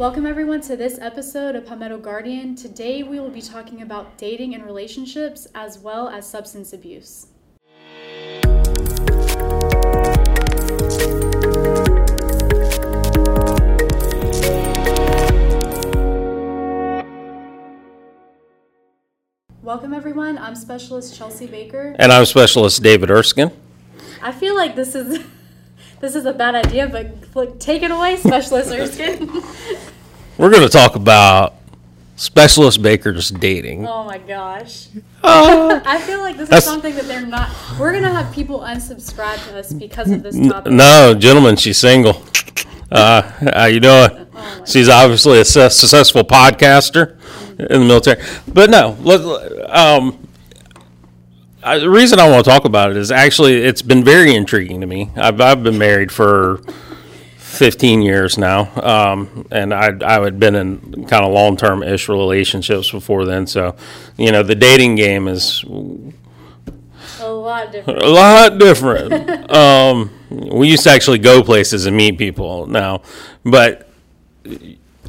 Welcome, everyone, to this episode of Palmetto Guardian. Today, we will be talking about dating and relationships as well as substance abuse. Welcome, everyone. I'm Specialist Chelsea Baker. And I'm Specialist David Erskine. I feel like this is this is a bad idea, but take it away, Specialist Erskine. We're going to talk about Specialist Baker's dating. oh my gosh. Uh, I feel like this is something that they're not. We're gonna have people unsubscribe to us because of this topic. no, gentlemen, she's single. Uh, how you doing? my She's obviously a su- successful podcaster in the military. But no, let, um, I, the reason I want to talk about it is actually it's been very intriguing to me. I've, I've been married for 15 years now, um, and I I had been in kind of long term ish relationships before then. So, you know, the dating game is A lot different. a lot different. um, we used to actually go places and meet people now, but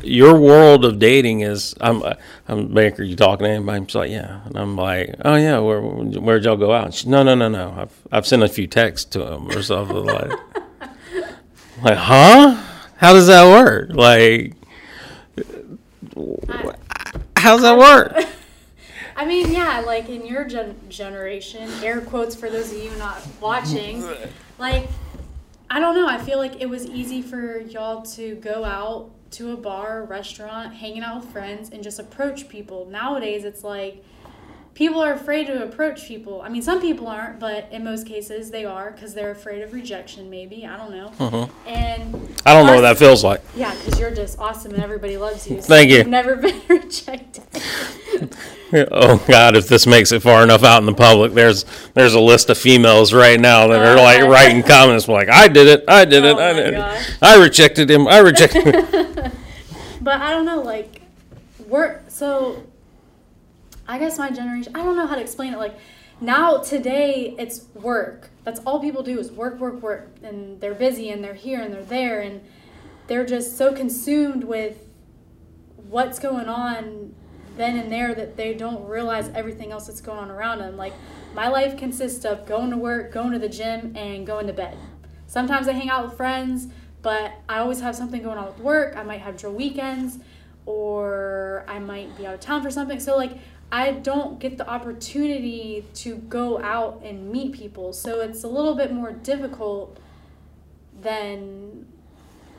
your world of dating is I'm I'm Baker. You talking to anybody? She's like, yeah, and I'm like, oh yeah, where where'd y'all go out? No, no, no, no. I've I've sent a few texts to him or something like. Like, huh? How does that work? Like, how does that work? I mean, yeah, like in your gen- generation, air quotes for those of you not watching, like, I don't know. I feel like it was easy for y'all to go out to a bar, restaurant, hanging out with friends, and just approach people. Nowadays, it's like people are afraid to approach people. I mean, some people aren't, but in most cases, they are because they're afraid of rejection, maybe. I don't know. Mm-hmm. And I don't know what that feels like. yeah, because you're just awesome and everybody loves you. So Thank you. You've never been rejected. Oh God! If this makes it far enough out in the public, there's there's a list of females right now that are like Oh. writing comments like, "I did it, I did it, Oh I did gosh. it, I rejected him, I rejected." him. But I don't know, like, we're so. I guess my generation. I don't know how to explain it. Like, now today it's work. That's all people do is work, work, work, and they're busy and they're here and they're there and they're just so consumed with what's going on then and there that they don't realize everything else that's going on around them. Like, my life consists of going to work, going to the gym, and going to bed. Sometimes I hang out with friends, but I always have something going on with work. I might have drill weekends, or I might be out of town for something. So, like, I don't get the opportunity to go out and meet people. So, it's a little bit more difficult than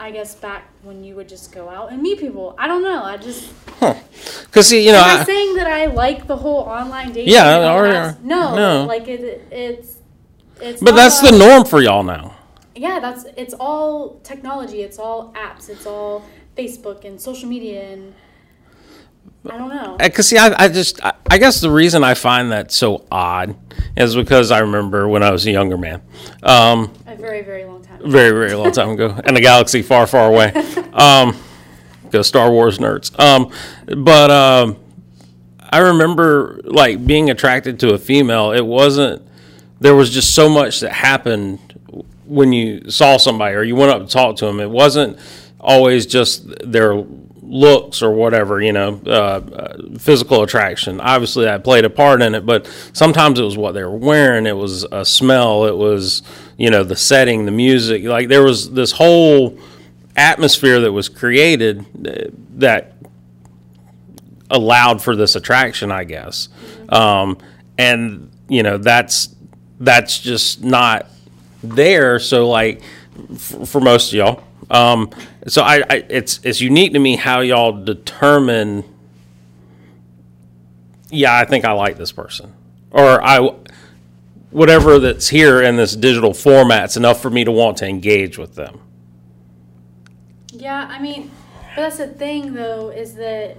I guess back when you would just go out and meet people. I don't know. I just Because see, you know, I I, saying that I like the whole online dating? Yeah, all or- that? no, no. like it, it's it's. but that's the norm for y'all now. Yeah, that's it's all technology. It's all apps. It's all Facebook and social media and I don't know. Because see, I, I just, I, I guess the reason I find that so odd is because I remember when I was a younger man. Um, A very very long time. very very long time ago in a galaxy far far away um go star wars nerds um but um i remember like being attracted to a female it wasn't there was just so much that happened when you saw somebody or you went up to talk to them it wasn't always just their looks or whatever you know uh, uh, physical attraction. Obviously that played a part in it but sometimes it was what they were wearing. It was a smell. It was you know the setting the music. Like there was this whole atmosphere that was created uh, that allowed for this attraction i guess. Um, and you know that's that's just not there. So like for most of y'all um, so I, I it's it's unique to me how y'all determine yeah i think i like this person or i whatever that's here in this digital format's enough for me to want to engage with them Yeah, I mean, but that's the thing though is that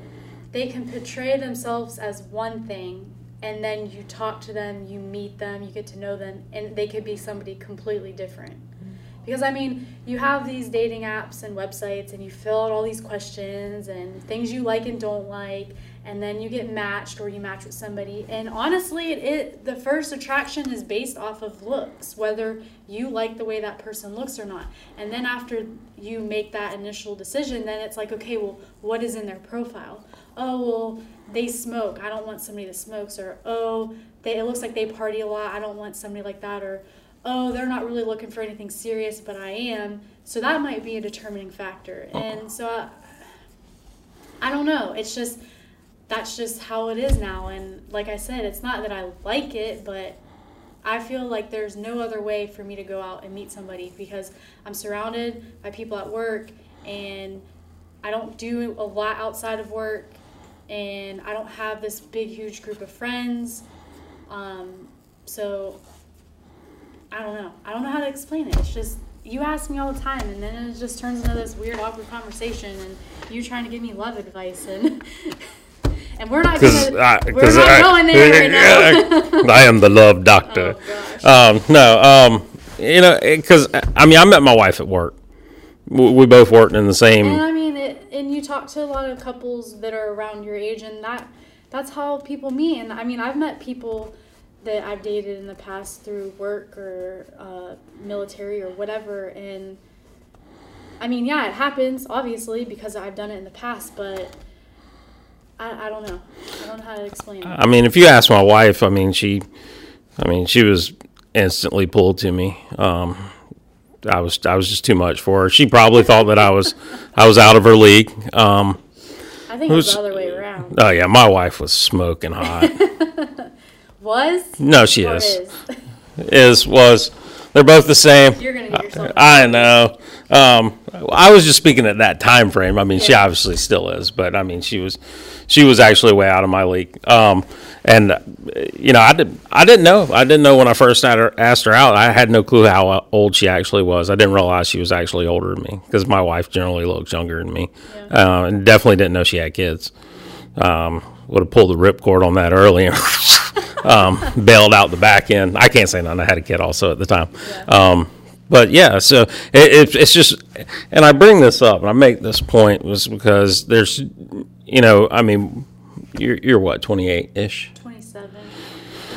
they can portray themselves as one thing and then you talk to them, you meet them, you get to know them and they could be somebody completely different. Because I mean, you have these dating apps and websites, and you fill out all these questions and things you like and don't like, and then you get matched or you match with somebody. And honestly, it, it the first attraction is based off of looks, whether you like the way that person looks or not. And then after you make that initial decision, then it's like, okay, well, what is in their profile? Oh, well, they smoke. I don't want somebody that smokes. Or oh, they, it looks like they party a lot. I don't want somebody like that. Or oh, they're not really looking for anything serious, but I am. So that might be a determining factor. And so I, I don't know. It's just that's just how it is now. And like I said, it's not that I like it, but I feel like there's no other way for me to go out and meet somebody because I'm surrounded by people at work and I don't do a lot outside of work and I don't have this big, huge group of friends. Um, so I don't know. I don't know how to explain it. It's just you ask me all the time, and then it just turns into this weird, awkward conversation, and you trying to give me love advice, and and we're not gonna, I, we're not I, going there right now. I am the love doctor. Oh, um, no, um, you know, because I mean, I met my wife at work. We, we both worked in the same. And I mean, it, and you talk to a lot of couples that are around your age, and that that's how people meet. And I mean, I've met people that I've dated in the past through work or uh, military or whatever, and I mean, yeah, it happens obviously because I've done it in the past, but I, I don't know. I don't know how to explain it. I mean, if you ask my wife, I mean, she, I mean, she was instantly pulled to me. Um, I was, I was just too much for her. She probably thought that I was, I was out of her league. Um, I think it was who's- the other way around. oh yeah, my wife was smoking hot. Was No, she is. is? Is was. They're both the same. You're gonna get yourself. I know. Um, I was just speaking at that time frame. I mean, she obviously still is, but I mean, she was, she was actually way out of my league. Um, and uh, you know, I did, I didn't know. I didn't know when I first had her, asked her out. I had no clue how old she actually was. I didn't realize she was actually older than me because my wife generally looks younger than me, uh, and definitely didn't know she had kids. Um, would have pulled the ripcord on that early um, bailed out the back end. I can't say none. I had a kid also at the time. Um, but yeah, so it, it, it's just, and I bring this up and I make this point was because there's, you know, I mean, you're, you're what, 28 ish? 27.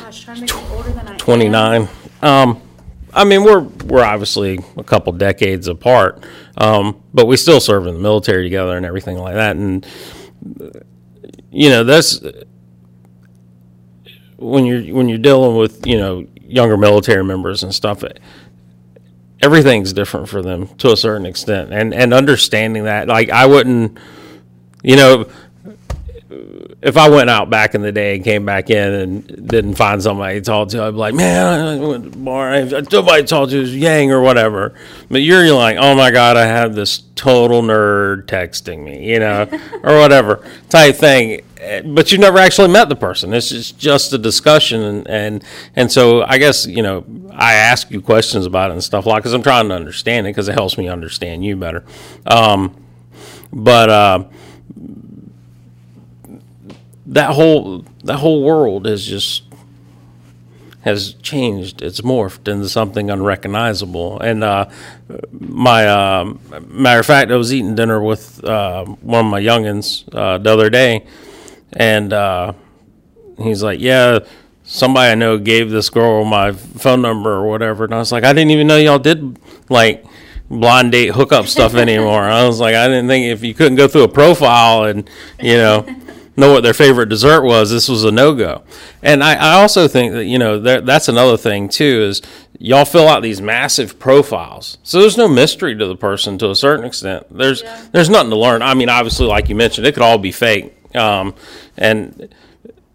Gosh, trying to make me older than I am. 29. Um, I mean, we're we're obviously a couple decades apart, um, but we still serve in the military together and everything like that. And you know, that's when you're when you're dealing with you know younger military members and stuff. Everything's different for them to a certain extent, and and understanding that, like I wouldn't, you know, if I went out back in the day and came back in and didn't find somebody to talk to, I'd be like, man, I went to the bar. I- Somebody to talk to is Yang or whatever. But you're, like, oh my God, I have this total nerd texting me, you know, or whatever type thing. But you never actually met the person. It's just, just a discussion. And, and, and so I guess, you know, I ask you questions about it and stuff like because I'm trying to understand it because it helps me understand you better. Um, but, uh, that whole that whole world is just has changed. It's morphed into something unrecognizable. And uh, my uh, matter of fact, I was eating dinner with uh, one of my youngins uh, the other day, and uh, he's like, "Yeah." Somebody I know gave this girl my phone number or whatever, and I was like, I didn't even know y'all did like blind date hookup stuff anymore. I was like, I didn't think if you couldn't go through a profile and you know know what their favorite dessert was, this was a no go. And I, I also think that you know that, that's another thing too is y'all fill out these massive profiles, so there's no mystery to the person to a certain extent. There's Yeah. there's nothing to learn. I mean, obviously, like you mentioned, it could all be fake. Um, and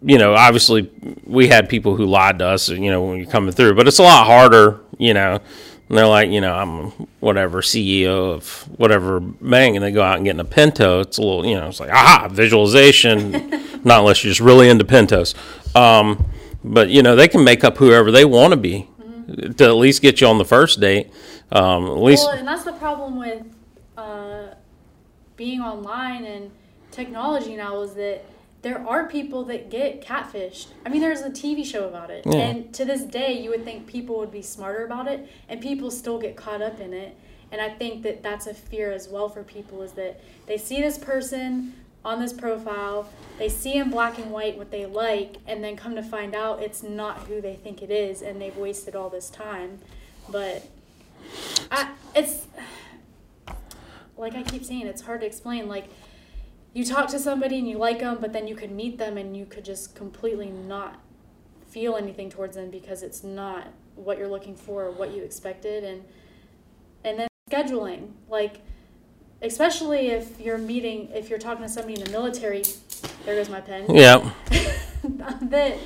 you know, obviously, we had people who lied to us, you know, when you're coming through, but it's a lot harder, you know. And they're like, you know, I'm whatever CEO of whatever bank, and they go out and get in a Pinto. It's a little, you know, it's like, aha, visualization. Not unless you're just really into Pintos. Um, but, you know, they can make up whoever they want to be to at least get you on the first date. Um, at least, Well, and that's the problem with uh, being online and technology now is that there are people that get catfished. I mean, there's a TV show about it. Yeah. And to this day, you would think people would be smarter about it, and people still get caught up in it. And I think that that's a fear as well for people is that they see this person on this profile, they see in black and white what they like, and then come to find out it's not who they think it is, and they've wasted all this time. But I, it's like I keep saying, it's hard to explain. Like, you talk to somebody and you like them, but then you could meet them and you could just completely not feel anything towards them because it's not what you're looking for or what you expected and and then scheduling like especially if you're meeting if you're talking to somebody in the military there goes my pen Yeah. that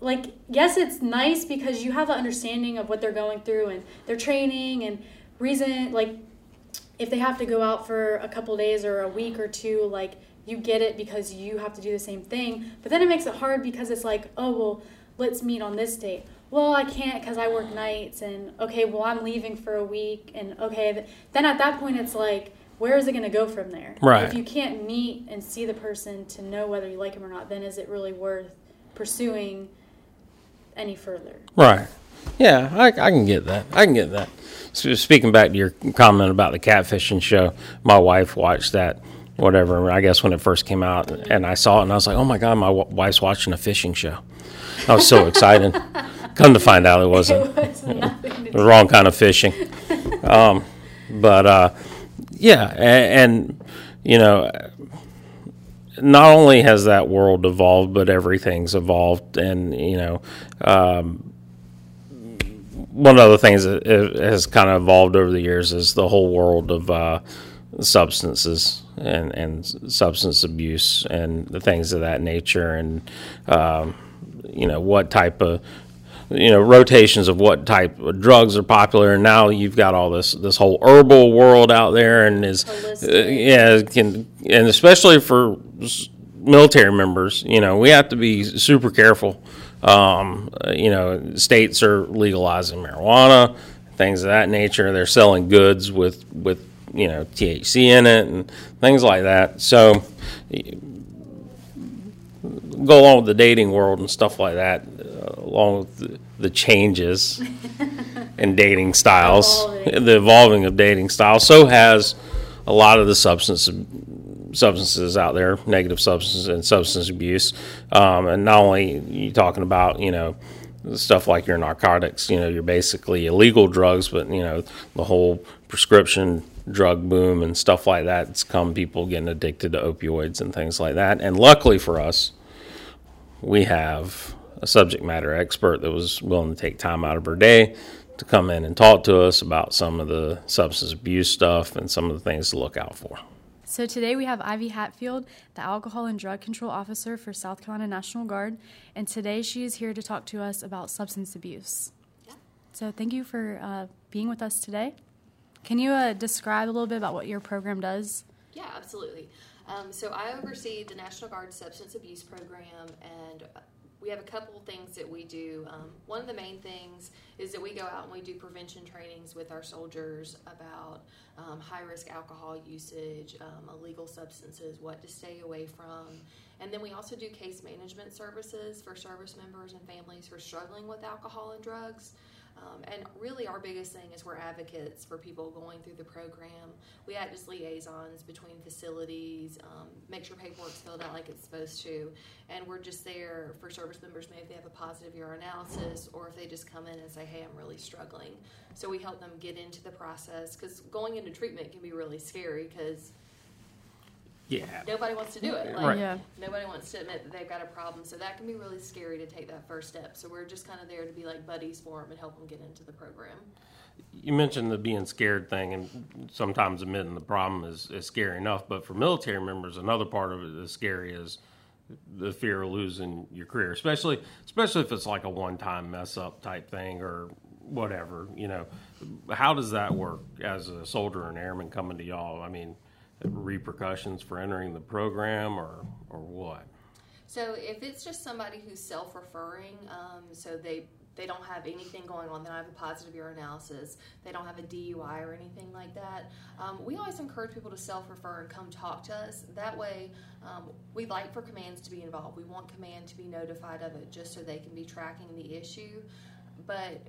like yes it's nice because you have an understanding of what they're going through and their training and reason like if they have to go out for a couple days or a week or two like you get it because you have to do the same thing but then it makes it hard because it's like oh well let's meet on this date well i can't because i work nights and okay well i'm leaving for a week and okay th- then at that point it's like where is it going to go from there Right. if you can't meet and see the person to know whether you like him or not then is it really worth pursuing any further Right. Yeah, I, I can get that. I can get that. So speaking back to your comment about the catfishing show, my wife watched that, whatever. I guess when it first came out, and I saw it, and I was like, "Oh my god, my w- wife's watching a fishing show." I was so excited. Come to find out, it wasn't it was the wrong kind of fishing. Um, but uh, yeah, and, and you know, not only has that world evolved, but everything's evolved, and you know, um, one of the things that has kind of evolved over the years is the whole world of uh, substances and and substance abuse and the things of that nature, and um, you know what type of you know rotations of what type of drugs are popular. And now you've got all this this whole herbal world out there and is uh, yeah can and especially for military members you know we have to be super careful um, you know states are legalizing marijuana things of that nature they're selling goods with with you know THC in it and things like that so go along with the dating world and stuff like that, uh, along with the, the changes in dating styles, Evolving. the evolving of dating styles. So has a lot of the substance substances out there, negative substances and substance abuse. Um, and not only you talking about you know stuff like your narcotics, you know, your basically illegal drugs, but you know the whole prescription drug boom and stuff like that. It's come people getting addicted to opioids and things like that. And luckily for us, we have a subject matter expert that was willing to take time out of her day to come in and talk to us about some of the substance abuse stuff and some of the things to look out for. So today we have Ivy Hatfield, the Alcohol and Drug Control Officer for South Carolina National Guard, and today she is here to talk to us about substance abuse. So thank you for uh, being with us today. Can you uh, describe a little bit about what your program does? Yeah, absolutely. Um, so I oversee the National Guard Substance Abuse Program, and we have a couple things that we do. Um, one of the main things is that we go out and we do prevention trainings with our soldiers about um, high risk alcohol usage, um, illegal substances, what to stay away from. And then we also do case management services for service members and families who are struggling with alcohol and drugs. Um, and really, our biggest thing is we're advocates for people going through the program. We act as liaisons between facilities, um, make sure paperwork's filled out like it's supposed to, and we're just there for service members. Maybe if they have a positive urinalysis, or if they just come in and say, "Hey, I'm really struggling." So we help them get into the process because going into treatment can be really scary because Yeah. nobody wants to do it. Like, Right. Yeah. Nobody wants to admit that they've got a problem, so that can be really scary to take that first step. So we're just kind of there to be like buddies for them and help them get into the program. You mentioned the being scared thing, and sometimes admitting the problem is, is scary enough. But for military members, another part of it that's scary is the fear of losing your career, especially especially if it's like a one time mess up type thing or whatever. You know, how does that work as a soldier and airman coming to y'all? I mean, repercussions for entering the program or or what? So if it's just somebody who's self-referring, um, so they they don't have anything going on. They don't have a positive urinalysis. They don't have a DUI or anything like that. Um, we always encourage people to self-refer and come talk to us. That way, um, we like for commands to be involved. We want command to be notified of it just so they can be tracking the issue. But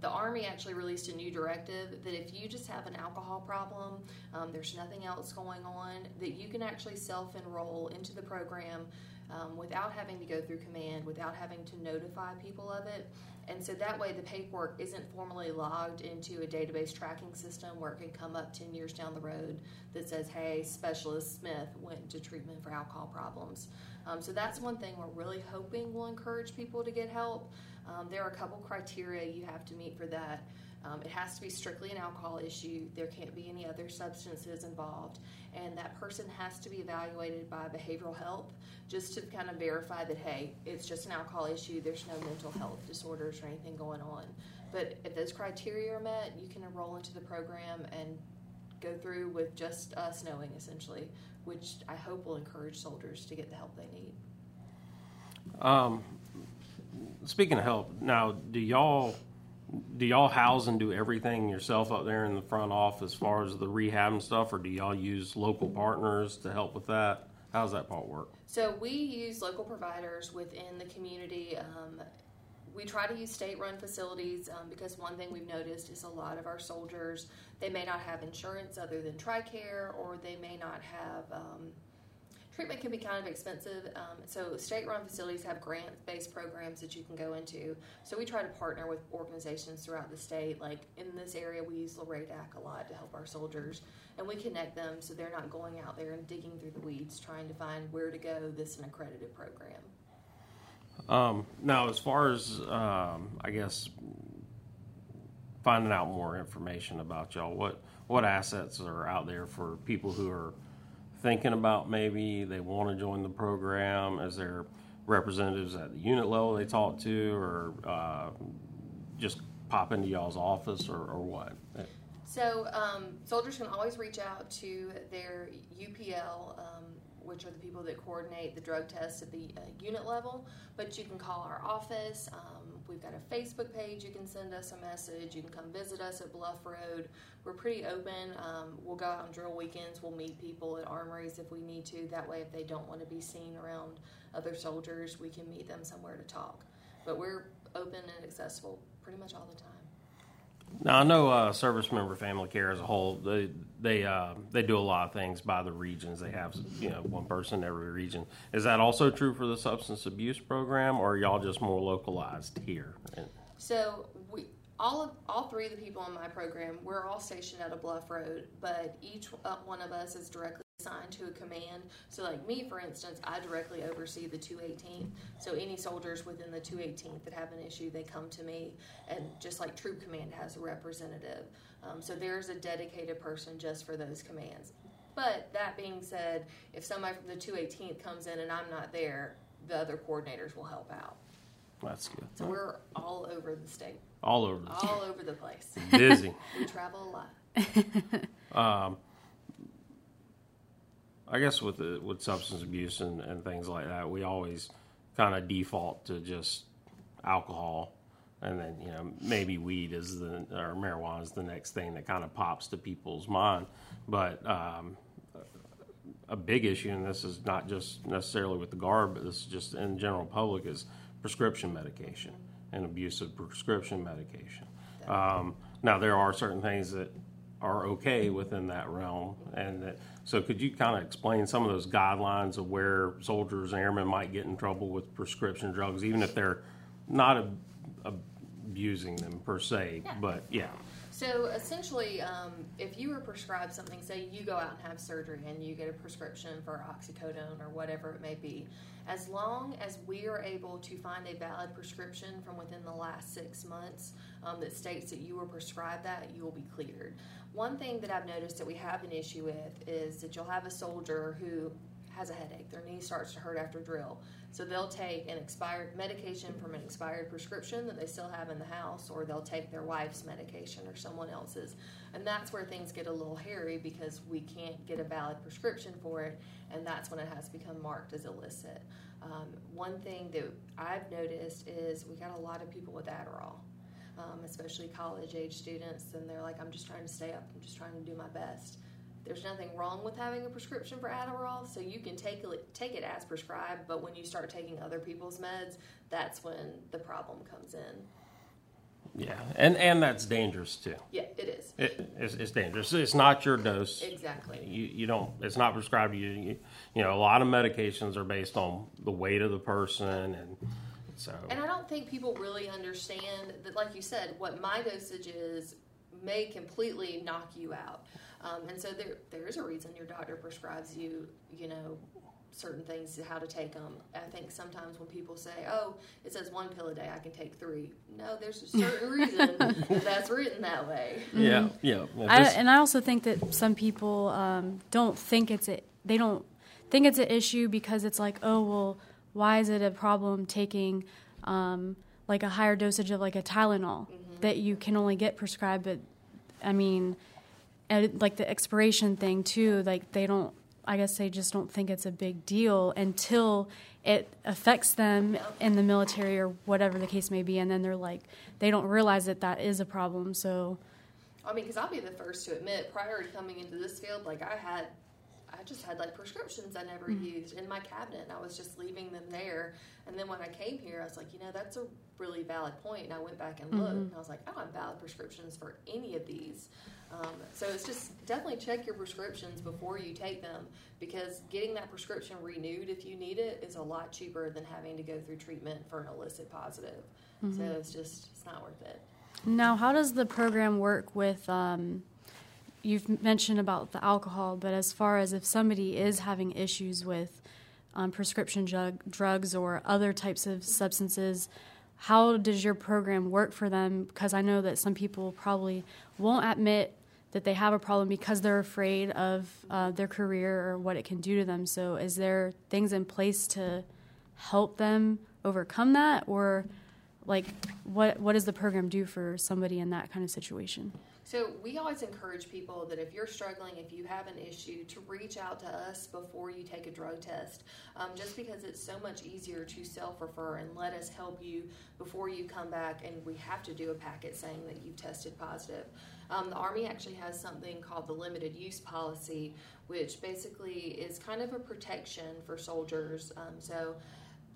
the Army actually released a new directive that if you just have an alcohol problem, um, there's nothing else going on, that you can actually self enroll into the program um, without having to go through command, without having to notify people of it. And so that way the paperwork isn't formally logged into a database tracking system where it can come up 10 years down the road that says, hey, Specialist Smith went to treatment for alcohol problems. Um, so that's one thing we're really hoping will encourage people to get help. Um, there are a couple criteria you have to meet for that. Um, it has to be strictly an alcohol issue. There can't be any other substances involved. And that person has to be evaluated by behavioral health just to kind of verify that, hey, it's just an alcohol issue. There's no mental health disorders or anything going on. But if those criteria are met, you can enroll into the program and go through with just us knowing, essentially, which I hope will encourage soldiers to get the help they need. Um, speaking of help, now do y'all do y'all house and do everything yourself up there in the front office as far as the rehab and stuff, or do y'all use local partners to help with that? How does that part work? So we use local providers within the community. Um, we try to use state-run facilities um, because one thing we've noticed is a lot of our soldiers they may not have insurance other than TRICARE, or they may not have. Um, treatment can be kind of expensive. Um, so state-run facilities have grant-based programs that you can go into. So we try to partner with organizations throughout the state. Like in this area, we use LRADAC a lot to help our soldiers, and we connect them so they're not going out there and digging through the weeds trying to find where to go. This is an accredited program. Um, now, as far as um, I guess finding out more information about y'all, what what assets are out there for people who are thinking about maybe they want to join the program? Is there representatives at the unit level they talk to, or uh, just pop into y'all's office, or, or what? So um, soldiers can always reach out to their UPL, um, which are the people that coordinate the drug tests at the uh, unit level. But you can call our office. Um, we've got a Facebook page. You can send us a message. You can come visit us at Bluff Road. We're pretty open. Um, we'll go out on drill weekends. We'll meet people at armories if we need to. That way, if they don't want to be seen around other soldiers, we can meet them somewhere to talk. But we're open and accessible pretty much all the time. Now I know uh, service member family care as a whole. They they uh, they do a lot of things by the regions. They have you know one person in every region. Is that also true for the substance abuse program, or y'all just more localized here? So we all of all three of the people in my program we're all stationed at a Bluff Road, but each uh, one of us is directly assigned to a command. So, like me, for instance, I directly oversee the 218th. So, any soldiers within the 218th that have an issue, they come to me. And just like Troop Command has a representative. Um, so, there's a dedicated person just for those commands. But that being said, if somebody from the 218th comes in and I'm not there, the other coordinators will help out. That's good. So, we're all over the state. All over. The all over the place. Busy. we travel a lot. um, I guess with the, with substance abuse and, and things like that, we always kind of default to just alcohol, and then you know maybe weed is the or marijuana is the next thing that kind of pops to people's mind. But um, a big issue, and this is not just necessarily with the guard, but this is just in general public, is prescription medication and abuse of prescription medication. Um, now there are certain things that are okay within that realm, and that so, could you kind of explain some of those guidelines of where soldiers and airmen might get in trouble with prescription drugs, even if they're not ab- abusing them per se? Yeah. But yeah. So essentially, um, if you were prescribed something, say you go out and have surgery and you get a prescription for oxycodone or whatever it may be, as long as we are able to find a valid prescription from within the last six months um, that states that you were prescribed that, you will be cleared. One thing that I've noticed that we have an issue with is that you'll have a soldier who has a headache. Their knee starts to hurt after drill. So they'll take an expired medication from an expired prescription that they still have in the house, or they'll take their wife's medication or someone else's. And that's where things get a little hairy because we can't get a valid prescription for it, and that's when it has become marked as illicit. Um, one thing that I've noticed is we got a lot of people with Adderall. Um, especially college age students, and they're like, I'm just trying to stay up, I'm just trying to do my best. There's nothing wrong with having a prescription for Adderall, so you can take it, take it as prescribed. But when you start taking other people's meds, that's when the problem comes in. Yeah, and and that's dangerous too. Yeah, it is. It, it's, it's dangerous. It's not your dose. Exactly. You you don't. It's not prescribed to you. you. You know, a lot of medications are based on the weight of the person, and so. And I don't think people really understand that, like you said, what my dosage is may completely knock you out. Um, and so there, there is a reason your doctor prescribes you, you know, certain things, how to take them. I think sometimes when people say, "Oh, it says one pill a day, I can take three. No, there's a certain reason that's written that way. Yeah, yeah. yeah I, and I also think that some people um, don't think it's a they don't think it's an issue because it's like oh well why is it a problem taking um, like a higher dosage of like a Tylenol that you can only get prescribed but I mean and like the expiration thing too like they don't I guess they just don't think it's a big deal until it affects them in the military or whatever the case may be and then they're like they don't realize that that is a problem so I mean, because I'll be the first to admit, prior to coming into this field, like I had, I just had like prescriptions I never mm-hmm. used in my cabinet, and I was just leaving them there. And then when I came here, I was like, you know, that's a really valid point. And I went back and looked, and I was like, I don't have valid prescriptions for any of these. Um, so it's just definitely check your prescriptions before you take them, because getting that prescription renewed if you need it is a lot cheaper than having to go through treatment for an illicit positive. So it's just it's not worth it. Now, how does the program work with? Um, you've mentioned about the alcohol, but as far as if somebody is having issues with um, prescription drug, drugs or other types of substances, how does your program work for them? Because I know that some people probably won't admit that they have a problem because they're afraid of uh, their career or what it can do to them. So, is there things in place to help them overcome that, or like what what does the program do for somebody in that kind of situation? So we always encourage people that if you're struggling, if you have an issue, to reach out to us before you take a drug test. Um, just because it's so much easier to self-refer and let us help you before you come back, and we have to do a packet saying that you've tested positive. Um, the Army actually has something called the limited use policy, which basically is kind of a protection for soldiers. Um, so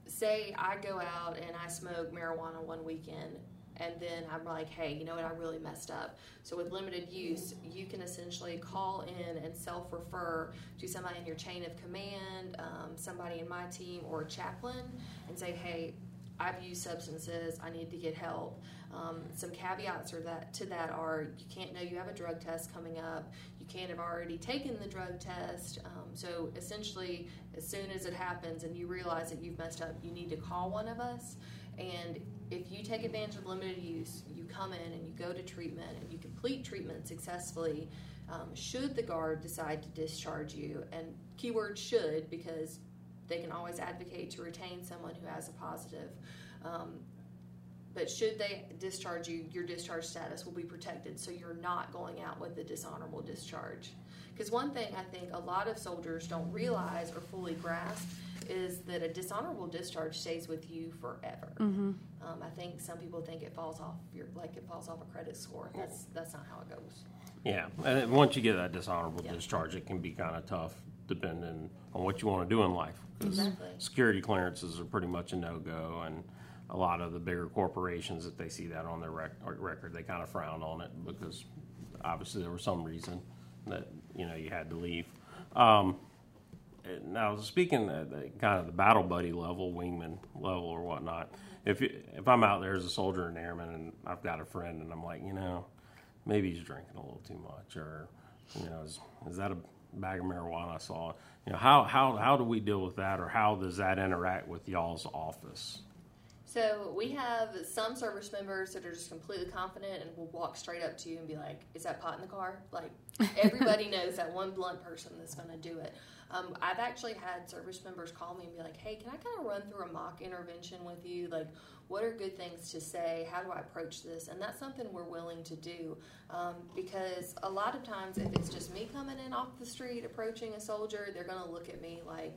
say I go out and I smoke marijuana one weekend and then I'm like, hey, you know what, I really messed up. So with limited use, you can essentially call in and self refer to somebody in your chain of command, um, somebody in my team, or a chaplain, and say, hey, I've used substances. I need to get help. Um, some caveats are that to that are you can't know you have a drug test coming up. You can't have already taken the drug test. Um, so essentially, as soon as it happens and you realize that you've messed up, you need to call one of us. And if you take advantage of limited use, you come in and you go to treatment and you complete treatment successfully. Um, should the guard decide to discharge you, and keyword should because they can always advocate to retain someone who has a positive. Um, but should they discharge you, your discharge status will be protected, so you're not going out with a dishonorable discharge. Because one thing I think a lot of soldiers don't realize or fully grasp is that a dishonorable discharge stays with you forever. Um, I think some people think it falls off your like it falls off a credit score. That's that's not how it goes. Yeah, and once you get that dishonorable Yeah. discharge, it can be kind of tough depending on what you want to do in life. Exactly. Security clearances are pretty much a no go, and a lot of the bigger corporations, if they see that on their rec- record, they kind of frown on it because obviously there was some reason that you know you had to leave. Um, now, speaking at the, kind of the battle buddy level, wingman level, or whatnot, if you, if I'm out there as a soldier and airman, and I've got a friend, and I'm like, you know, maybe he's drinking a little too much, or you know, is, is that a bag of marijuana I saw? You know, how how how do we deal with that, or how does that interact with y'all's office? So we have some service members that are just completely confident and will walk straight up to you and be like, "Is that pot in the car?" Like everybody knows that one blunt person that's going to do it. Um, I've actually had service members call me and be like, "Hey, can I kind of run through a mock intervention with you? Like, what are good things to say? How do I approach this?" And that's something we're willing to do um, because a lot of times, if it's just me coming in off the street approaching a soldier, they're going to look at me like,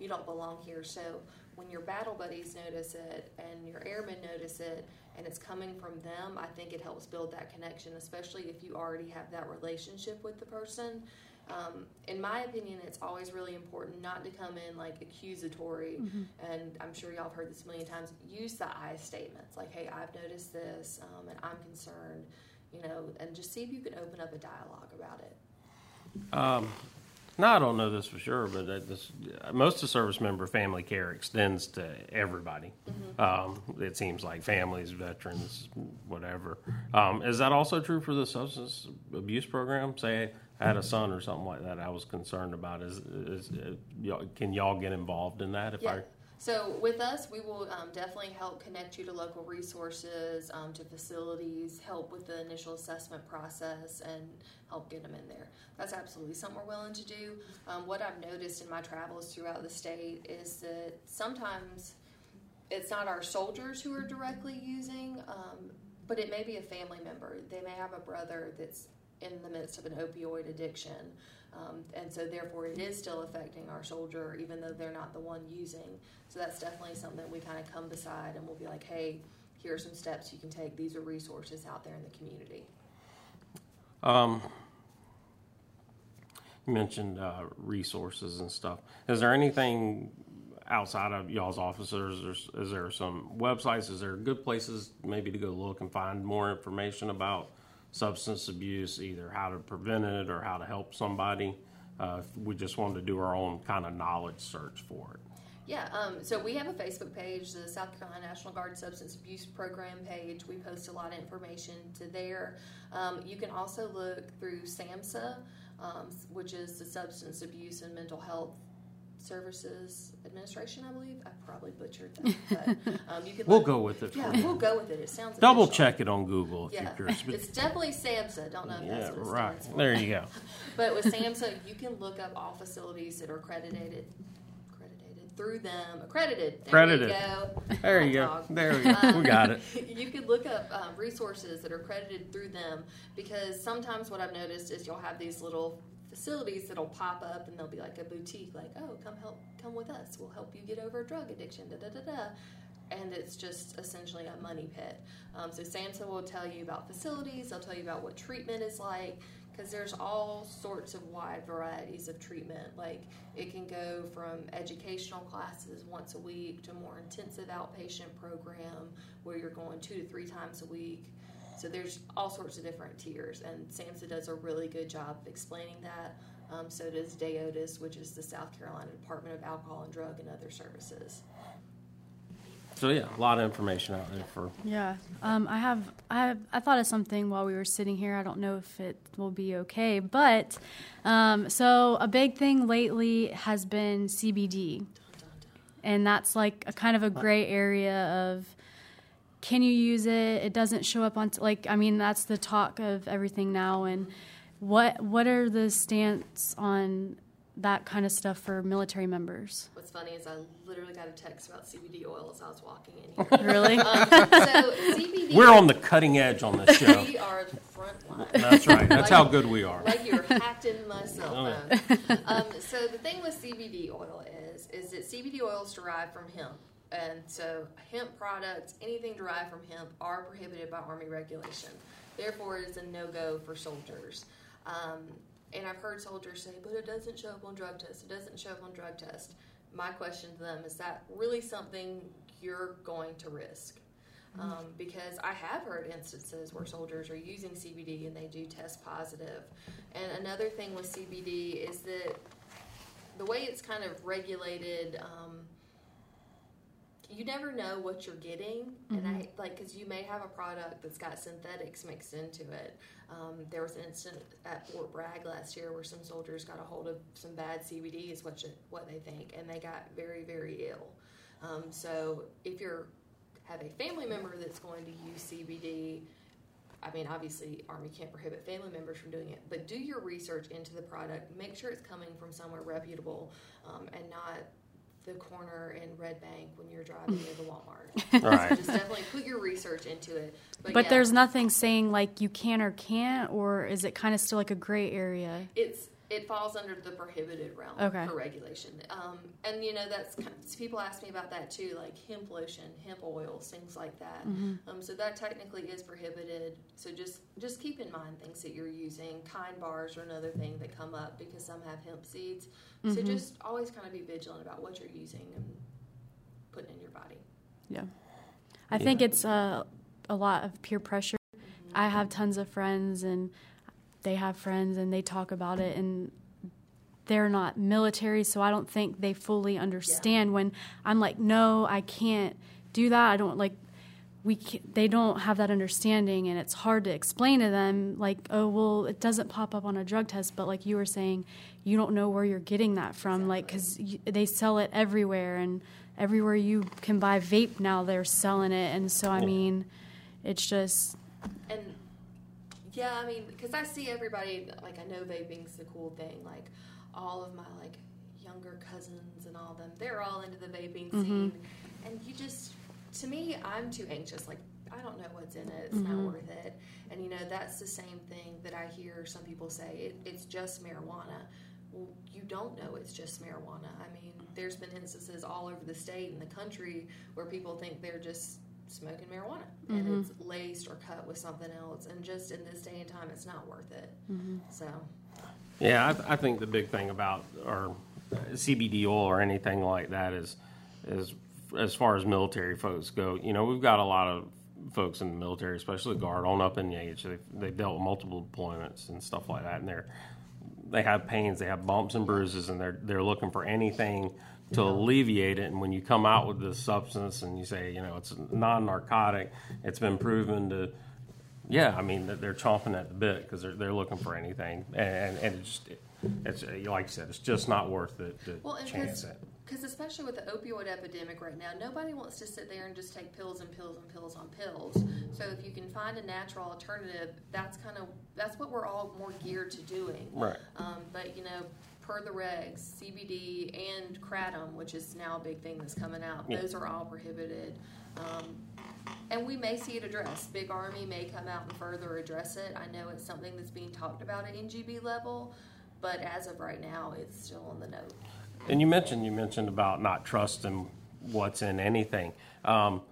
"You don't belong here." So when your battle buddies notice it and your airmen notice it and it's coming from them, I think it helps build that connection, especially if you already have that relationship with the person. Um, in my opinion, it's always really important not to come in like accusatory, mm-hmm. and I'm sure y'all have heard this a million times. Use the I statements like, "Hey, I've noticed this, um, and I'm concerned," you know, and just see if you can open up a dialogue about it. Um, no, I don't know this for sure, but this, most of service member family care extends to everybody. Mm-hmm. Um, it seems like families, veterans, whatever. Um, is that also true for the substance abuse program? Say I had a son or something like that. I was concerned about. Is, is, is can y'all get involved in that? If yeah. I so with us, we will um, definitely help connect you to local resources, um, to facilities, help with the initial assessment process, and help get them in there. That's absolutely something we're willing to do. Um, what I've noticed in my travels throughout the state is that sometimes it's not our soldiers who are directly using, um, but it may be a family member. They may have a brother that's in the midst of an opioid addiction. Um, and so, therefore, it is still affecting our soldier, even though they're not the one using. So, that's definitely something we kind of come beside and we'll be like, hey, here are some steps you can take. These are resources out there in the community. Um, you mentioned uh, resources and stuff. Is there anything outside of y'all's officers? Is, is there some websites? Is there good places maybe to go look and find more information about substance abuse, either how to prevent it or how to help somebody. Uh, we just wanted to do our own kind of knowledge search for it. Yeah, um, so we have a Facebook page, the South Carolina National Guard Substance Abuse Program page. We post a lot of information to there. Um, you can also look through SAMHSA, um, which is the Substance Abuse and Mental Health Services Administration, I believe. I probably butchered that, but um, you could. we'll go with it. Yeah, we'll go with it. It sounds. Double official. check it on Google if yeah. you're curious. it's definitely SAMHSA. Don't know if yeah, that's what right. For. There you go. but with SAMHSA, you can look up all facilities that are accredited accredited through them. Accredited. There accredited. you go. There you go. There we go. Um, we got it. you could look up um, resources that are accredited through them because sometimes what I've noticed is you'll have these little facilities that'll pop up and they'll be like a boutique, like, oh, come help, come with us. We'll help you get over drug addiction, da da da da. And it's just essentially a money pit. Um, so SAMHSA will tell you about facilities, they'll tell you about what treatment is like, because there's all sorts of wide varieties of treatment. Like it can go from educational classes once a week to more intensive outpatient program where you're going two to three times a week so there's all sorts of different tiers, and SAMHSA does a really good job of explaining that. Um, so does DAODAS, which is the South Carolina Department of Alcohol and Drug and Other Services. So yeah, a lot of information out there for. Yeah, um, I have I have, I thought of something while we were sitting here. I don't know if it will be okay, but um, so a big thing lately has been CBD, and that's like a kind of a gray area of can you use it? It doesn't show up on t- like I mean that's the talk of everything now. And what what are the stance on that kind of stuff for military members? What's funny is I literally got a text about CBD oil as I was walking in here. really? Um, so CBD. We're on the cutting edge on this show. we are the front line. That's right. That's like, how good we are. Like you're hacked in my cell oh, phone. um, so the thing with CBD oil is, is that CBD oil is derived from hemp. And so, hemp products, anything derived from hemp, are prohibited by Army regulation. Therefore, it is a no go for soldiers. Um, and I've heard soldiers say, but it doesn't show up on drug tests. It doesn't show up on drug tests. My question to them is that really something you're going to risk? Mm-hmm. Um, because I have heard instances where soldiers are using CBD and they do test positive. And another thing with CBD is that the way it's kind of regulated. Um, you never know what you're getting, mm-hmm. and I mm-hmm. like because you may have a product that's got synthetics mixed into it. Um, there was an incident at Fort Bragg last year where some soldiers got a hold of some bad CBD, is what you, what they think, and they got very very ill. Um, so if you're have a family member that's going to use CBD, I mean, obviously, Army can't prohibit family members from doing it, but do your research into the product. Make sure it's coming from somewhere reputable um, and not the corner in Red Bank when you're driving near the Walmart. Right. So just definitely put your research into it. But, But yeah, there's nothing saying like you can or can't, or is it kind of still like a gray area? it's it falls under the prohibited realm Okay. for regulation. Um, and you know that's kind people ask me about that too, like hemp lotion, hemp oils, things like that. Mm-hmm. Um, so that technically is prohibited. So just just keep in mind things that you're using. Kind bars are another thing that come up because some have hemp seeds. So Mm-hmm. just always kind of be vigilant about what you're using and putting in your body. Yeah. I think it's uh, a lot of peer pressure. I have tons of friends, and they have friends, and they talk about it, and they're not military, so I don't think they fully understand when I'm like, no, I can't do that. I don't like. We can't, they don't have that understanding, and it's hard to explain to them. Like, oh well, it doesn't pop up on a drug test, but like you were saying, you don't know where you're getting that from. Like, because they sell it everywhere, and everywhere you can buy vape now, they're selling it, and so I mean, it's just And yeah, I mean, because I see everybody like I know vaping's the cool thing. Like all of my like younger cousins and all them, they're all into the vaping mm-hmm. scene, and you just to me, I'm too anxious. Like I don't know what's in it. It's not mm-hmm. worth it. And you know, that's the same thing that I hear some people say. It, it's just marijuana. Well, you don't know it's just marijuana. I mean, there's been instances all over the state and the country where people think they're just smoking marijuana and mm-hmm. it's laced or cut with something else. And just in this day and time, it's not worth it. Mm-hmm. So, Yeah, I, I think the big thing about or CBD oil or anything like that is is as far as military folks go. You know, we've got a lot of folks in the military, especially guard on up in age. They've, they've dealt with multiple deployments and stuff like that, and they're they have pains, they have bumps and bruises, and they're they're looking for anything to alleviate it. And when you come out with this substance and you say, you know, it's non-narcotic, it's been proven to yeah, I mean, they're- they're chomping at the bit because they're, they're looking for anything, and and it just it's like you said, it's just not worth it to well, chance it. because especially with the opioid epidemic right now, nobody wants to sit there and just take pills and pills and pills on pills. So if you can find a natural alternative, that's kind of that's what we're all more geared to doing. Right. Um, but you know, per the regs, CBD and kratom, which is now a big thing that's coming out, Yeah. those are all prohibited. Um, and we may see it addressed. Big Army may come out and further address it. I know it's something that's being talked about at NGB level, but as of right now, it's still on the note. And you mentioned you mentioned about not trusting what's in anything, um,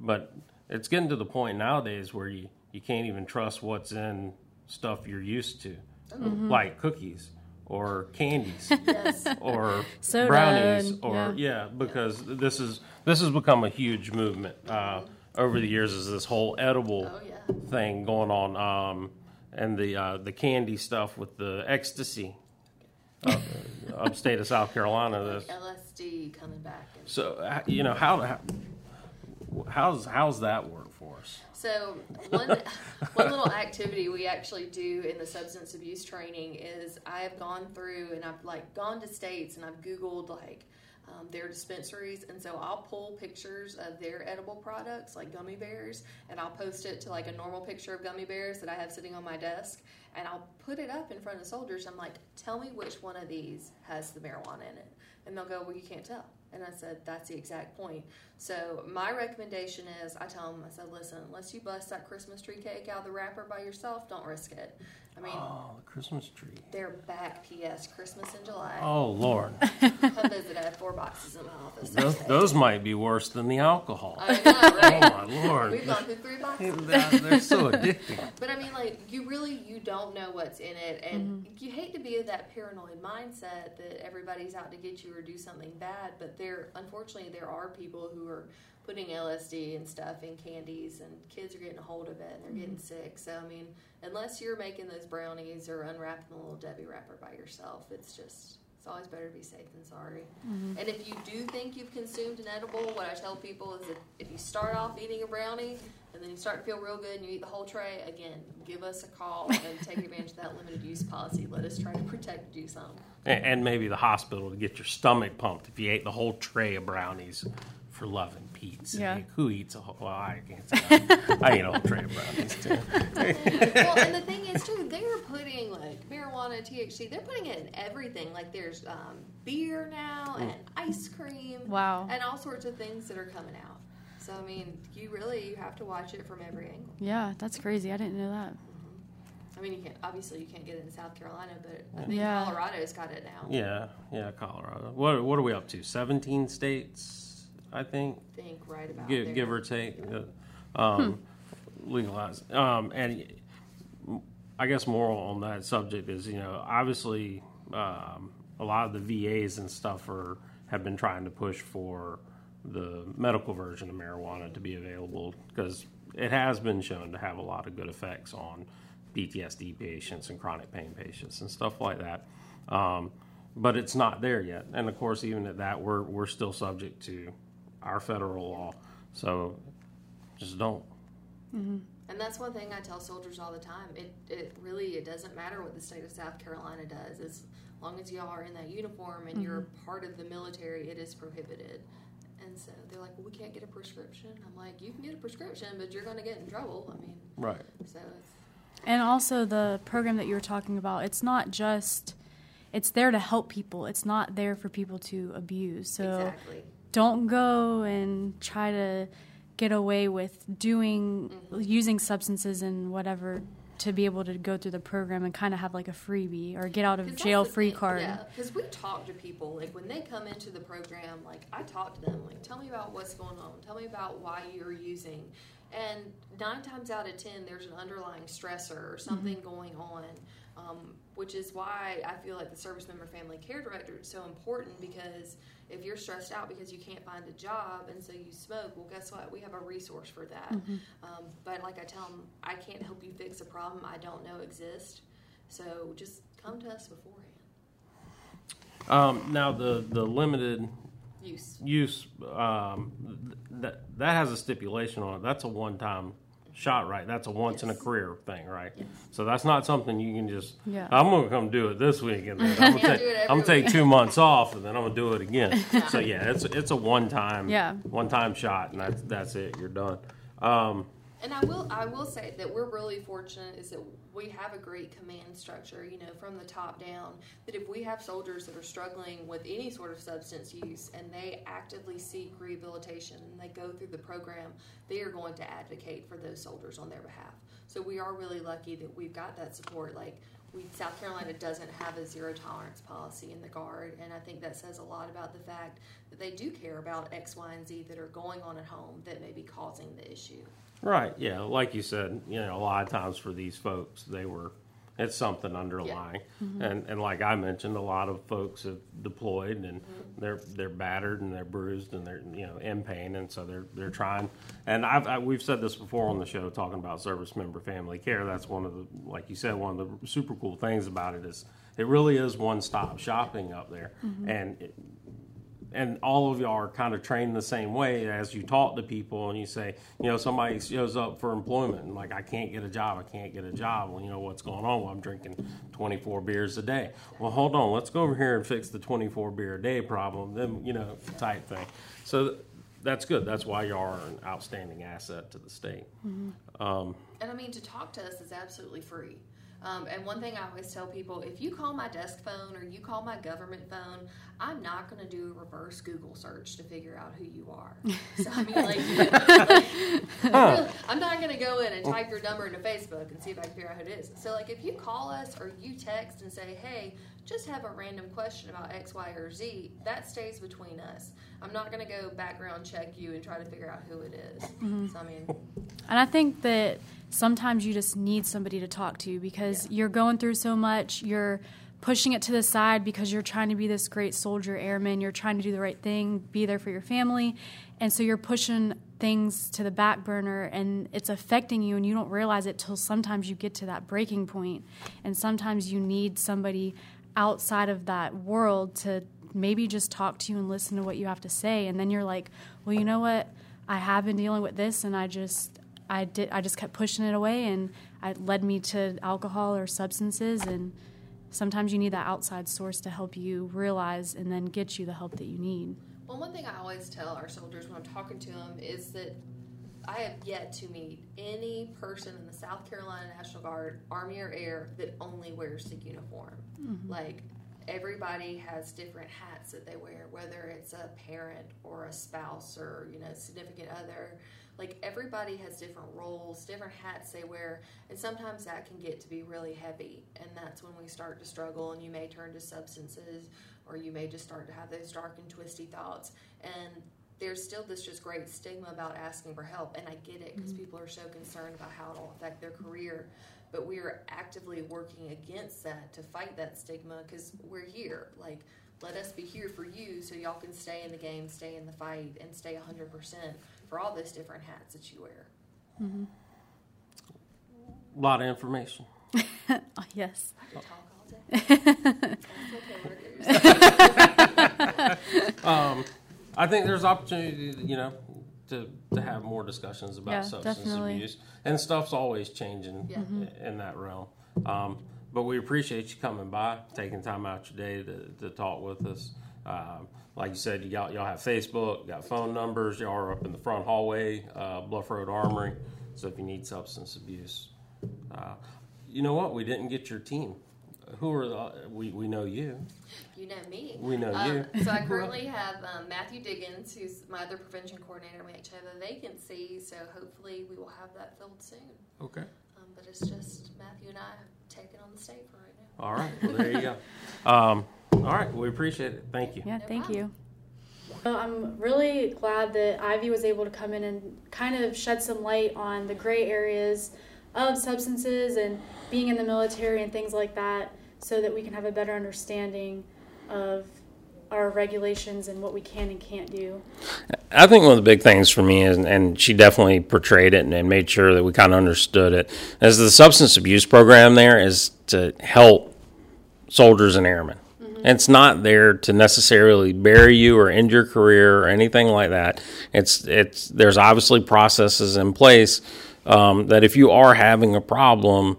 but it's getting to the point nowadays where you you can't even trust what's in stuff you're used to, like cookies or candies. Yes. or brownies or yeah. yeah. because this is this has become a huge movement uh, over the years is this whole edible Oh, yeah. thing going on um, and the uh, the candy stuff with the ecstasy uh, upstate of South Carolina this LSD coming back. And so uh, you know how, how how's how's that work for us So one one little activity we actually do in the substance abuse training is I have gone through and I've like gone to states and I've googled like um, their dispensaries and so I'll pull pictures of their edible products like gummy bears and I'll post it to like a normal picture of gummy bears that I have sitting on my desk and I'll put it up in front of soldiers. I'm like, tell me which one of these has the marijuana in it, and they'll go, well, you can't tell. And I said, that's the exact point. So my recommendation is, I tell them, I said, listen, unless you bust that Christmas tree cake out of the wrapper by yourself, don't risk it. I mean, oh the Christmas tree they're back. P.S. Christmas in July. oh Lord Come visit. I have four boxes in my office. those, those might be worse than the alcohol I know, oh my Lord We've gone through three boxes. they're so addicting But I mean, like, you really you don't know what's in it, and mm-hmm. you hate to be of that paranoid mindset that everybody's out to get you or do something bad. But there, unfortunately, there are people who are putting LSD and stuff in candies, and kids are getting a hold of it and they're getting mm-hmm. sick. So I mean, unless you're making those brownies or unwrapping the little Debbie wrapper by yourself, it's just. It's always better to be safe than sorry. Mm-hmm. And if you do think you've consumed an edible, what I tell people is that if you start off eating a brownie and then you start to feel real good and you eat the whole tray, again, give us a call and take advantage of that limited use policy. Let us try to protect you some. and, and maybe the hospital to get your stomach pumped if you ate the whole tray of brownies for loving pizza. Yeah. Like, who eats a whole? Well, I can't say that. I eat a whole tray of brownies too. well, and the thing is too, they're putting like marijuana, THC. They're putting it in everything. Like there's um, beer now and ice cream. Wow. And all sorts of things that are coming out. So I mean, you really you have to watch it from every angle. Yeah, that's crazy. I didn't know that. I mean, you can't obviously you can't get it in South Carolina, but I think Yeah. Colorado's got it now. Yeah, yeah, Colorado. What what are we up to? Seventeen states, I think. Think right about give, there. give or take, uh, um, legalize. Um, and I guess moral on that subject is, you know, obviously um, a lot of the VAs and stuff are have been trying to push for the medical version of marijuana to be available because it has been shown to have a lot of good effects on PTSD patients and chronic pain patients and stuff like that. Um, but it's not there yet, and of course, even at that, we're we're still subject to our federal law. So just don't. Mm-hmm. And that's one thing I tell soldiers all the time. It it really it doesn't matter what the state of South Carolina does. As long as y'all are in that uniform and you're mm-hmm. part of the military, it is prohibited. And so they're like, "Well, we can't get a prescription." I'm like, "You can get a prescription, but you're going to get in trouble." I mean, Right. so it's And also the program that you were talking about, it's not just it's there to help people. It's not there for people to abuse. So exactly. Don't go and try to get away with doing using substances and whatever to be able to go through the program and kind of have like a freebie or get out of jail free thing, card. Yeah, because we talk to people like when they come into the program. Like I talk to them, like tell me about what's going on. Tell me about why you're using. And nine times out of ten, there's an underlying stressor or something going on, um, which is why I feel like the service member family care director is so important because if you're stressed out because you can't find a job and so you smoke, well, guess what? We have a resource for that. Um, but like I tell them, I can't help you fix a problem I don't know exists. So just come to us beforehand. Um, now the the limited Use. use um, th- that that has a stipulation on it. That's a one time shot, right? That's a once in a career thing, right? Yes. So that's not something you can just. Yeah. I'm gonna come do it this week, and then I'm gonna take do it every I'm gonna take two months off, and then I'm gonna do it again. so yeah, it's it's a one time Yeah. one time shot, and that's that's it. You're done. Um, And I will I will say that we're really fortunate is that we have a great command structure, you know, from the top down. That if we have soldiers that are struggling with any sort of substance use and they actively seek rehabilitation and they go through the program, they are going to advocate for those soldiers on their behalf. So we are really lucky that we've got that support. Like we South Carolina doesn't have a zero tolerance policy in the guard, and I think that says a lot about the fact that they do care about X, Y, and Z that are going on at home that may be causing the issue. Right. Yeah. Like you said, you know, a lot of times for these folks, they were, it's something underlying. Mm-hmm. And, and like I mentioned, a lot of folks have deployed and they're, they're battered and they're bruised and they're, you know, in pain. And so they're, they're trying. And I've, I, we've said this before on the show, talking about service member family care. That's one of the, like you said, one of the super cool things about it is it really is one stop shopping up there. Mm-hmm. And it, and all of y'all are kind of trained the same way as you talk to people and you say, you know, somebody shows up for employment and like, I can't get a job, I can't get a job. Well, you know, what's going on? Well, I'm drinking 24 beers a day. Well, hold on, let's go over here and fix the 24 beer a day problem, then, you know, type thing. So th- that's good. That's why y'all are an outstanding asset to the state. Um, And I mean, to talk to us is absolutely free. Um, and one thing I always tell people if you call my desk phone or you call my government phone, I'm not going to do a reverse Google search to figure out who you are. So, I mean, like, like, really, I'm not going to go in and type your number into Facebook and see if I can figure out who it is. So, like, if you call us or you text and say, hey, just have a random question about X, Y, or Z, that stays between us. I'm not going to go background check you and try to figure out who it is. Mm-hmm. So, I mean, And I think that sometimes you just need somebody to talk to because Yeah. you're going through so much. You're pushing it to the side because you're trying to be this great soldier, airman. You're trying to do the right thing, be there for your family. And so you're pushing things to the back burner and it's affecting you and you don't realize it till sometimes you get to that breaking. And sometimes you need somebody outside of that world to maybe just talk to you and listen to what you have to say. And then you're like, well, you know what? I have been dealing with this and I just I did I just kept pushing it away and it led me to alcohol or substances and sometimes you need that outside source to help you realize and then get you the help that you need. Well, one thing I always tell our soldiers when I'm talking to them is that I have yet to meet any person in the South Carolina National Guard, Army or Air, that only wears the uniform. Mm-hmm. Like everybody has different hats that they wear, whether it's a parent or a spouse or you know significant other. Like everybody has different roles, different hats they wear, and sometimes that can get to be really heavy, and that's when we start to struggle, and you may turn to substances, or you may just start to have those dark and twisty thoughts, and there's still this just great stigma about asking for help, and I get it because people are so concerned about how it'll affect their career. But we are actively working against that to fight that stigma because we're here. Like, let us be here for you so y'all can stay in the game, stay in the fight, and stay 100% for all those different hats that you wear. Mm-hmm. A lot of information. Oh, yes. I could talk all day. That's okay, workers. Um, I think there's opportunity, to, you know, to, to have more discussions about Yeah, substance definitely. abuse, and stuff's always changing Yeah. i- in that realm. Um, but we appreciate you coming by, taking time out your day to, to talk with us. Um, like you said, you got y'all have Facebook, got phone numbers. Y'all are up in the front hallway, uh, Bluff Road Armory. So if you need substance abuse, uh, you know what? We didn't get your team. Who are the, we? We know you. You know me. We know Um, you. so I currently have um, Matthew Diggins, who's my other prevention coordinator. We actually have a vacancy, so hopefully we will have that filled soon. Okay. Um, but it's just Matthew and I taking on the state for right now. All right. Well, there you go. Um, all right. We appreciate it. Thank you. Yeah, No thank problem. you. So I'm really glad that Ivy was able to come in and kind of shed some light on the gray areas of substances and being in the military and things like that so that we can have a better understanding of our regulations and what we can and can't do. I think one of the big things for me is, and she definitely portrayed it and, and made sure that we kind of understood it, is the substance abuse program there is to help soldiers and airmen. It's not there to necessarily bury you or end your career or anything like that. It's it's there's obviously processes in place um, that if you are having a problem,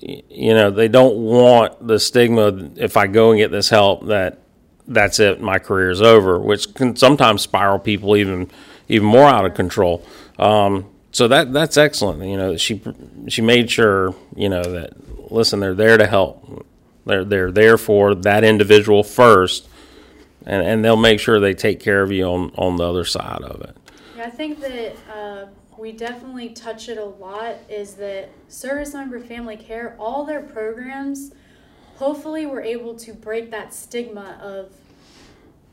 you know they don't want the stigma. If I go and get this help, that that's it, my career is over, which can sometimes spiral people even even more out of control. Um, so that that's excellent. You know, she she made sure you know that listen, they're there to help. They're they're there for that individual first, and and they'll make sure they take care of you on on the other side of it. Yeah, I think that uh, we definitely touch it a lot is that service member family care, all their programs, hopefully we're able to break that stigma of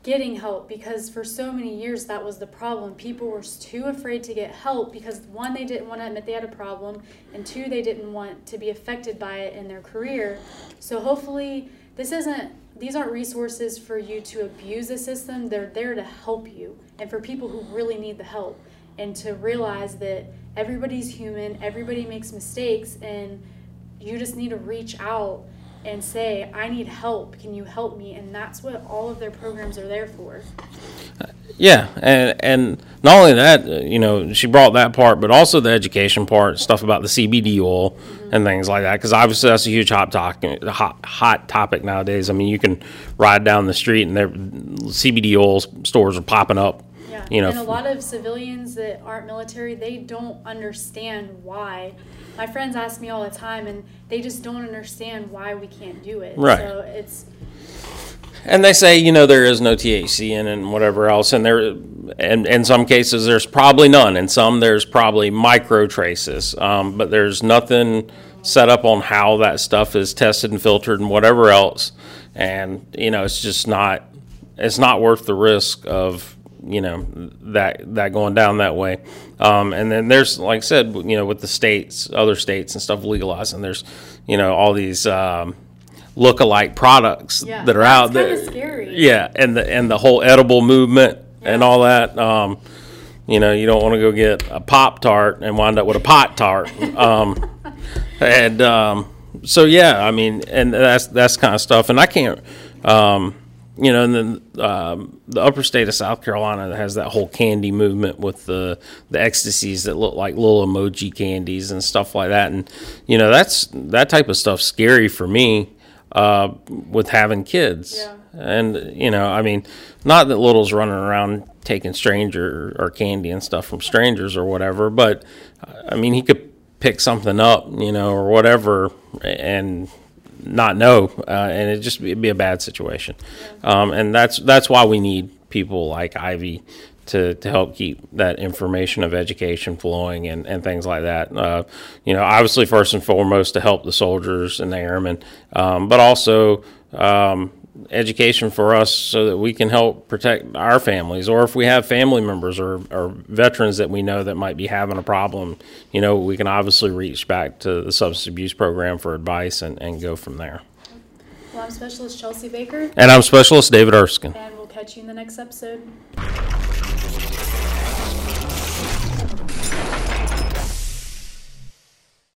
getting help because for so many years that was the problem. People were too afraid to get help because one, they didn't want to admit they had a problem, and two, they didn't want to be affected by it in their career. So hopefully, this isn't these aren't resources for you to abuse the system. They're there to help you and for people who really need the help and to realize that everybody's human, everybody makes mistakes, and you just need to reach out and say, I need help. Can you help me? And that's what all of their programs are there for. Yeah, and and not only that, uh, you know, she brought that part, but also the education part, stuff about the CBD oil and things like that. Because obviously that's a huge hot topic, hot hot topic nowadays. I mean, you can ride down the street and there CBD oil stores are popping up. Yeah. You know, and a lot of civilians that aren't military, they don't understand why. My friends ask me all the time, and they just don't understand why we can't do it. Right. So it's And they say, you know, there is no THC in it and whatever else, and there, and in some cases there's probably none, and some there's probably micro traces, um, but there's nothing set up on how that stuff is tested and filtered and whatever else, and you know, it's just not, it's not worth the risk of you know that that going down that way. Um, and then there's, like I said, you know, with the states, other states and stuff legalizing, there's, you know, all these. Um, look-alike products Yeah, that are out there. scary. Yeah, and the and the whole edible movement and all that. Um, you know, you don't want to go get a pop tart and wind up with a pot tart. Um, and um, so yeah, I mean, and that's that's kind of stuff. And I can't. You know, and then um, the upper state of South Carolina has that whole candy movement with the the ecstasies that look like little emoji candies and stuff like that. And you know, that's that type of stuff scary for me uh, with having kids. Yeah. And you know, I mean, not that Little's running around taking stranger or candy and stuff from strangers or whatever, but I mean, he could pick something up, you know, or whatever, and not know, uh, and it just be, it'd be a bad situation. Um, and that's that's why we need people like Ivy to, to help keep that information of education flowing and, and things like that. Uh, you know, obviously first and foremost to help the soldiers and the airmen, um, but also um, education for us so that we can help protect our families or if we have family members or, or veterans that we know that might be having a problem you know we can obviously reach back to the substance abuse program for advice and, and go from there. Well, I'm Specialist Chelsea Baker, and i'm specialist david erskine. And we'll catch you in the next episode.